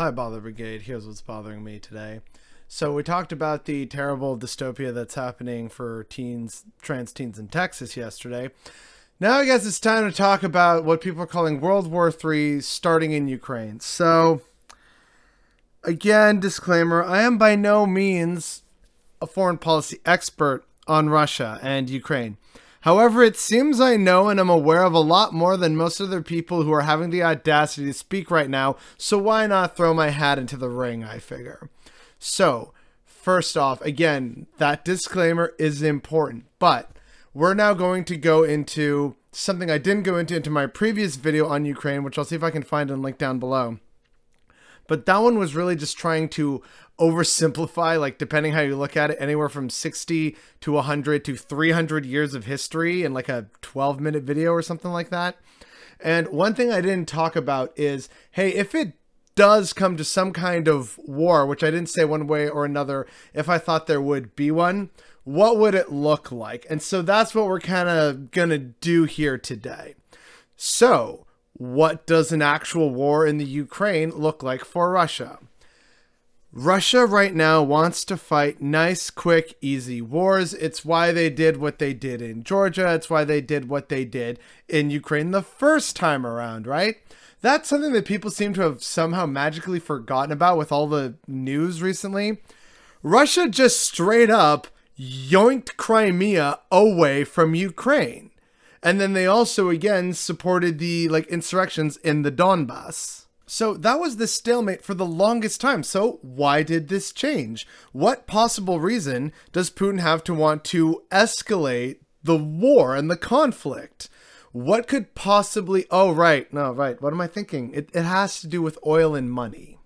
Hi, Bother Brigade. Here's what's bothering me today. So, we talked about the terrible dystopia that's happening for teens, trans teens in Texas yesterday. Now, I guess it's time to talk about what people are calling World War III starting in Ukraine. So, again, disclaimer I am by no means a foreign policy expert on Russia and Ukraine. However, it seems I know and am aware of a lot more than most other people who are having the audacity to speak right now, so why not throw my hat into the ring, I figure. So, first off, again, that disclaimer is important, but we're now going to go into something I didn't go into into my previous video on Ukraine, which I'll see if I can find and link down below. But that one was really just trying to oversimplify, like depending how you look at it, anywhere from 60 to 100 to 300 years of history in like a 12 minute video or something like that. And one thing I didn't talk about is hey, if it does come to some kind of war, which I didn't say one way or another, if I thought there would be one, what would it look like? And so that's what we're kind of to do here today. So, what does an actual war in the Ukraine look like for Russia? Russia right now wants to fight nice, quick, easy wars. It's why they did what they did in Georgia. It's why they did what they did in Ukraine the first time around, right? That's something that people seem to have somehow magically forgotten about with all the news recently. Russia just straight up yoinked Crimea away from Ukraine. And then they also again supported the like insurrections in the Donbass. So that was the stalemate for the longest time. So why did this change? What possible reason does Putin have to want to escalate the war and the conflict? What could possibly Oh right, no, right. What am I thinking? It it has to do with oil and money.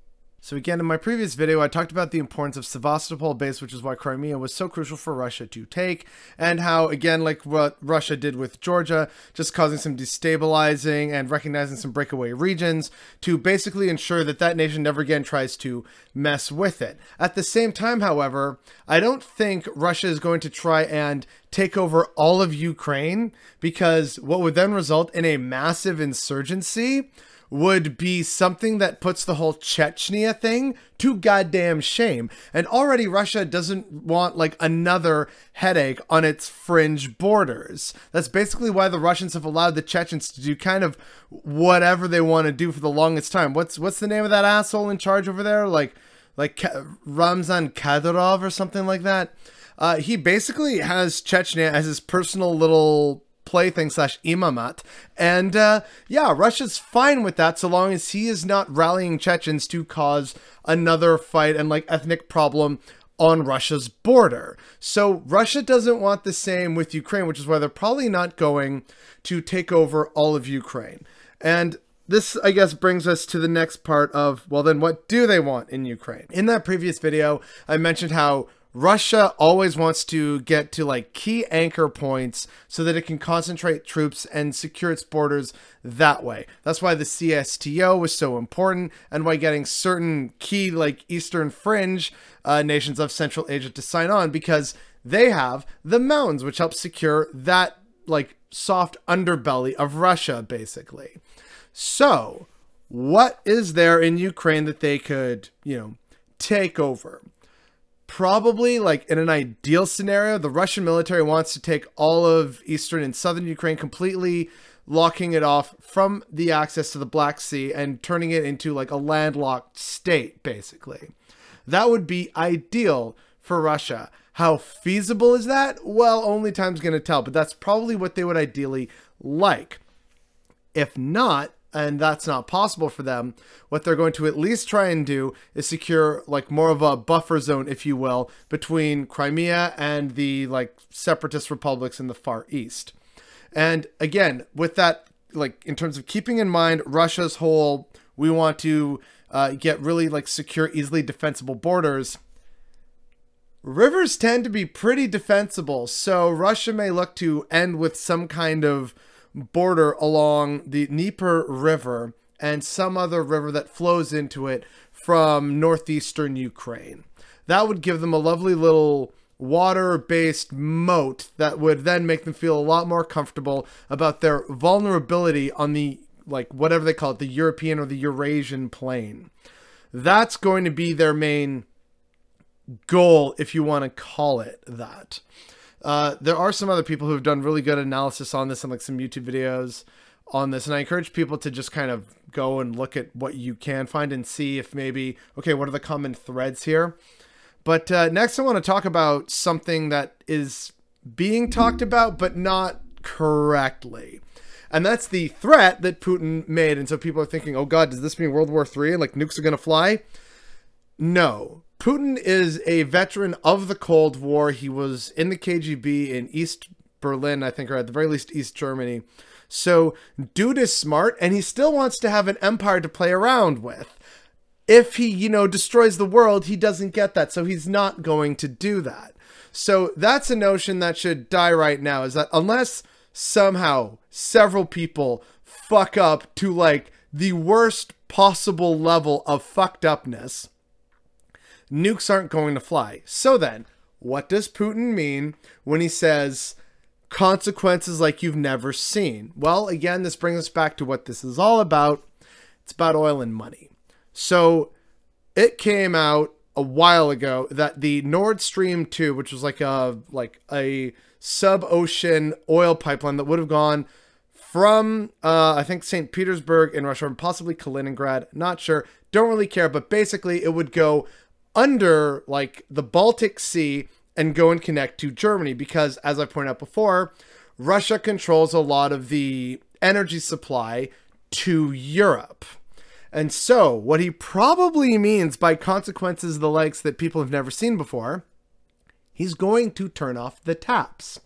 So again, in my previous video, I talked about the importance of Sevastopol base, which is why Crimea was so crucial for Russia to take, and how, again, like what Russia did with Georgia, just causing some destabilizing and recognizing some breakaway regions to basically ensure that that nation never again tries to mess with it. At the same time, however, I don't think Russia is going to try and take over all of Ukraine because what would then result in a massive insurgency would be something that puts the whole Chechnya thing to goddamn shame. And already Russia doesn't want like another headache on its fringe borders. That's basically why the Russians have allowed the Chechens to do kind of whatever they want to do for the longest time. What's what's the name of that asshole in charge over there? Like like Ramzan Kadyrov or something like that. Uh, he basically has Chechnya as his personal little plaything slash imamat. And uh, yeah, Russia's fine with that so long as he is not rallying Chechens to cause another fight and like ethnic problem on Russia's border. So Russia doesn't want the same with Ukraine, which is why they're probably not going to take over all of Ukraine. And this, I guess, brings us to the next part of, well, then what do they want in Ukraine? In that previous video, I mentioned how Russia always wants to get to like key anchor points so that it can concentrate troops and secure its borders that way. That's why the CSTO was so important and why getting certain key like Eastern fringe uh, nations of Central Asia to sign on because they have the mountains which help secure that like soft underbelly of Russia basically. So, what is there in Ukraine that they could, you know, take over? Probably like in an ideal scenario, the Russian military wants to take all of eastern and southern Ukraine completely, locking it off from the access to the Black Sea and turning it into like a landlocked state, basically. That would be ideal for Russia. How feasible is that? Well, only time's going to tell, but that's probably what they would ideally like. If not, and that's not possible for them, what they're going to at least try and do is secure like more of a buffer zone, if you will, between Crimea and the like separatist republics in the Far East. And again, with that, like in terms of keeping in mind Russia's whole, we want to uh, get really like secure, easily defensible borders. Rivers tend to be pretty defensible, so Russia may look to end with some kind of border along the Dnieper River and some other river that flows into it from northeastern Ukraine. That would give them a lovely little water based moat that would then make them feel a lot more comfortable about their vulnerability on the, like, whatever they call it, the European or the Eurasian plain. That's going to be their main goal, if you want to call it that. Uh, there are some other people who have done really good analysis on this and like some YouTube videos on this. And I encourage people to just kind of go and look at what you can find and see if maybe, okay, what are the common threads here? But uh, next, I want to talk about something that is being talked about, but not correctly. And that's the threat that Putin made. And so people are thinking, oh God, does this mean World War III and like nukes are going to fly? No. Putin is a veteran of the Cold War. He was in the KGB in East Berlin, I think, or at the very least East Germany. So, dude is smart and he still wants to have an empire to play around with. If he, you know, destroys the world, he doesn't get that. So, he's not going to do that. So, that's a notion that should die right now is that unless somehow several people fuck up to like the worst possible level of fucked upness, nukes aren't going to fly. So then, what does Putin mean when he says consequences like you've never seen? Well, again, this brings us back to what this is all about. It's about oil and money. So it came out a while ago that the Nord Stream 2, which was like a like a sub-ocean oil pipeline that would have gone from uh, I think St. Petersburg in Russia, and possibly Kaliningrad, not sure, don't really care, but basically it would go under like the Baltic Sea and go and connect to Germany because, as I pointed out before, Russia controls a lot of the energy supply to Europe. And so, what he probably means by consequences the likes that people have never seen before, he's going to turn off the taps.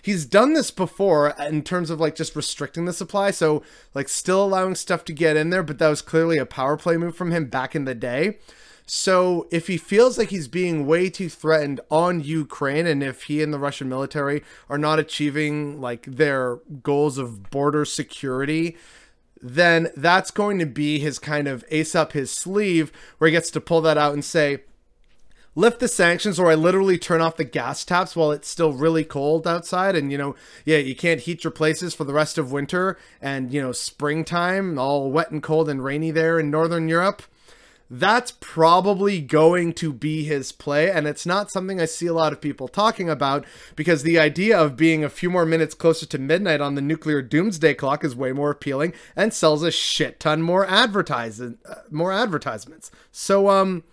He's done this before in terms of like just restricting the supply, so like still allowing stuff to get in there, but that was clearly a power play move from him back in the day. So if he feels like he's being way too threatened on Ukraine, and if he and the Russian military are not achieving like their goals of border security, then that's going to be his kind of ace up his sleeve where he gets to pull that out and say, lift the sanctions or I literally turn off the gas taps while it's still really cold outside and you know yeah you can't heat your places for the rest of winter and you know springtime all wet and cold and rainy there in northern Europe that's probably going to be his play. And it's not something I see a lot of people talking about because the idea of being a few more minutes closer to midnight on the nuclear doomsday clock is way more appealing and sells a shit ton more advertising, uh, more advertisements. So, um,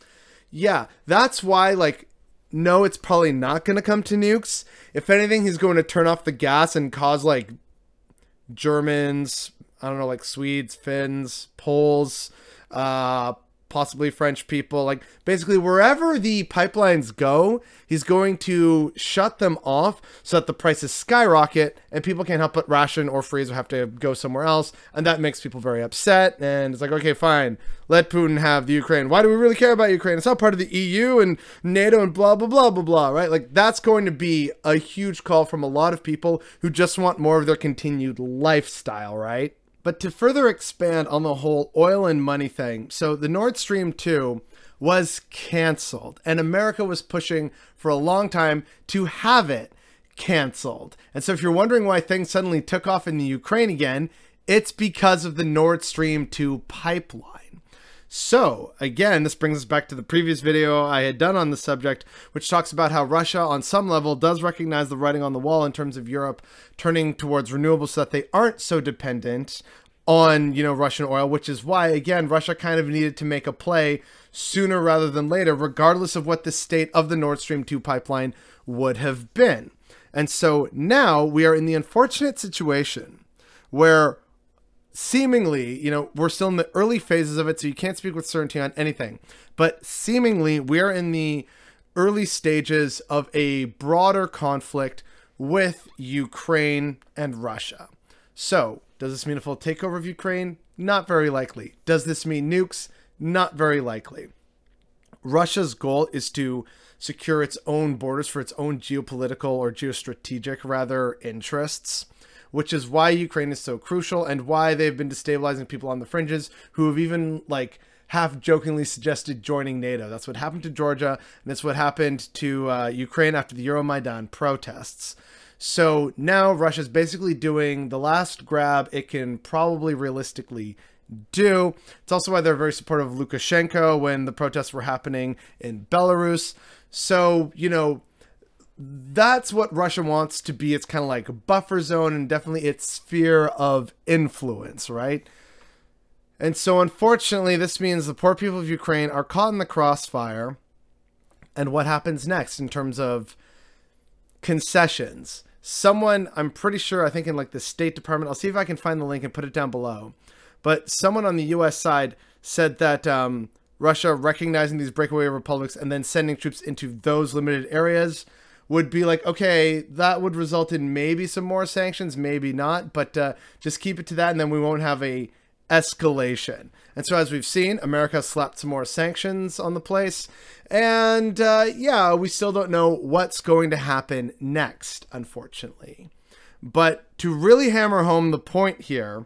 yeah, that's why, like, no, it's probably not going to come to nukes. If anything, he's going to turn off the gas and cause, like, Germans, I don't know, like Swedes, Finns, Poles, uh, possibly French people. Like basically wherever the pipelines go, he's going to shut them off so that the prices skyrocket and people can't help but ration or freeze or have to go somewhere else. And that makes people very upset. And it's like, okay, fine, let Putin have the Ukraine. Why do we really care about Ukraine? It's not part of the EU and NATO and blah, blah, blah, blah, blah, right? Like that's going to be a huge call from a lot of people who just want more of their continued lifestyle, right? But to further expand on the whole oil and money thing, so the Nord Stream 2 was canceled, and America was pushing for a long time to have it canceled. And so if you're wondering why things suddenly took off in the Ukraine again, it's because of the Nord Stream 2 pipeline. So, again, this brings us back to the previous video I had done on the subject, which talks about how Russia, on some level, does recognize the writing on the wall in terms of Europe turning towards renewables so that they aren't so dependent on, you know, Russian oil, which is why, again, Russia kind of needed to make a play sooner rather than later, regardless of what the state of the Nord Stream 2 pipeline would have been. And so now we are in the unfortunate situation where seemingly, you know, we're still in the early phases of it, so you can't speak with certainty on anything. But seemingly, we're in the early stages of a broader conflict with Ukraine and Russia. So, does this mean a full takeover of Ukraine? Not very likely. Does this mean nukes? Not very likely. Russia's goal is to secure its own borders for its own geopolitical or geostrategic, rather, interests which is why Ukraine is so crucial and why they've been destabilizing people on the fringes who have even like half jokingly suggested joining NATO. That's what happened to Georgia, and that's what happened to uh, Ukraine after the Euromaidan protests. So now Russia's basically doing the last grab it can probably realistically do. It's also why they're very supportive of Lukashenko when the protests were happening in Belarus. So, you know, that's what Russia wants to be. It's kind of like a buffer zone and definitely its sphere of influence, right? And so, unfortunately, this means the poor people of Ukraine are caught in the crossfire. And what happens next in terms of concessions? Someone, I'm pretty sure, I think in like the State Department, I'll see if I can find the link and put it down below. But someone on the US side said that um, Russia recognizing these breakaway republics and then sending troops into those limited areas would be like, okay, that would result in maybe some more sanctions, maybe not, but uh, just keep it to that, and then we won't have a escalation. And so, as we've seen, America slapped some more sanctions on the place, and uh, yeah, we still don't know what's going to happen next, unfortunately. But to really hammer home the point here,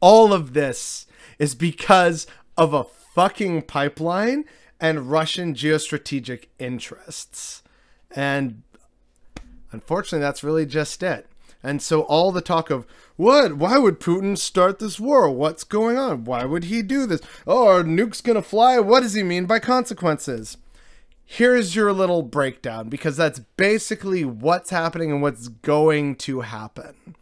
all of this is because of a fucking pipeline and Russian geostrategic interests. And unfortunately, that's really just it. And so all the talk of what? Why would Putin start this war? What's going on? Why would he do this? Oh, nukes gonna fly? What does he mean by consequences? Here's your little breakdown because that's basically what's happening and what's going to happen.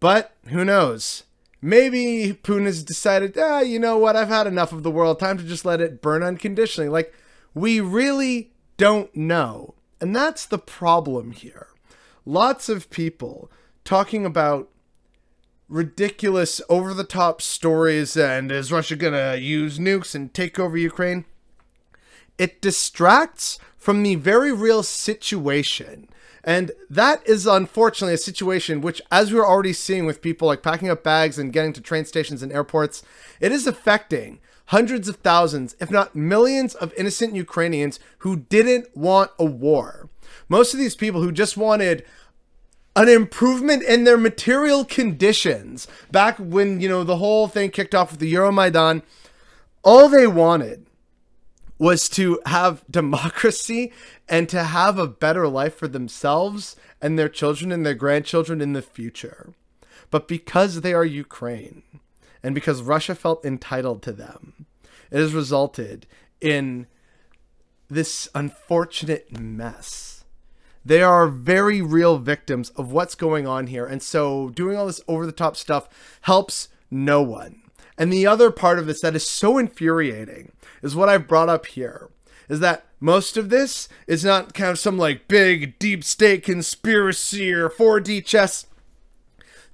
But who knows? Maybe Putin has decided, ah, you know what? I've had enough of the world. Time to just let it burn unconditionally. Like, we really don't know. And that's the problem here. Lots of people talking about ridiculous, over the top stories and is Russia going to use nukes and take over Ukraine? It distracts from the very real situation. And that is unfortunately a situation which, as we're already seeing with people like packing up bags and getting to train stations and airports, it is affecting hundreds of thousands, if not millions, of innocent Ukrainians who didn't want a war. Most of these people who just wanted an improvement in their material conditions back when, you know, the whole thing kicked off with the Euromaidan, all they wanted was to have democracy and to have a better life for themselves and their children and their grandchildren in the future. But because they are Ukraine, and because Russia felt entitled to them, it has resulted in this unfortunate mess. They are very real victims of what's going on here. And so doing all this over the top stuff helps no one. And the other part of this that is so infuriating is what I've brought up here is that most of this is not kind of some like big deep state conspiracy or 4D chess.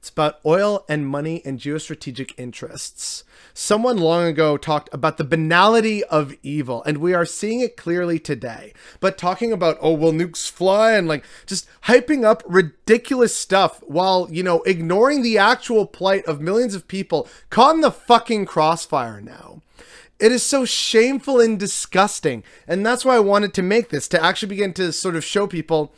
It's about oil and money and geostrategic interests. Someone long ago talked about the banality of evil, and we are seeing it clearly today. But talking about, oh, will nukes fly and like just hyping up ridiculous stuff while, you know, ignoring the actual plight of millions of people caught in the fucking crossfire now. It is so shameful and disgusting. And that's why I wanted to make this to actually begin to sort of show people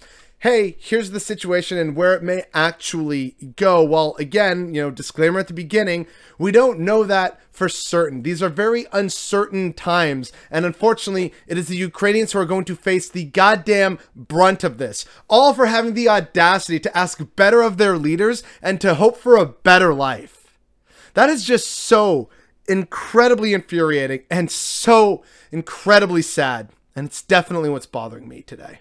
hey, here's the situation and where it may actually go. Well, again, you know, disclaimer at the beginning, we don't know that for certain. These are very uncertain times, and unfortunately, it is the Ukrainians who are going to face the goddamn brunt of this. All for having the audacity to ask better of their leaders and to hope for a better life. That is just so incredibly infuriating and so incredibly sad, and it's definitely what's bothering me today.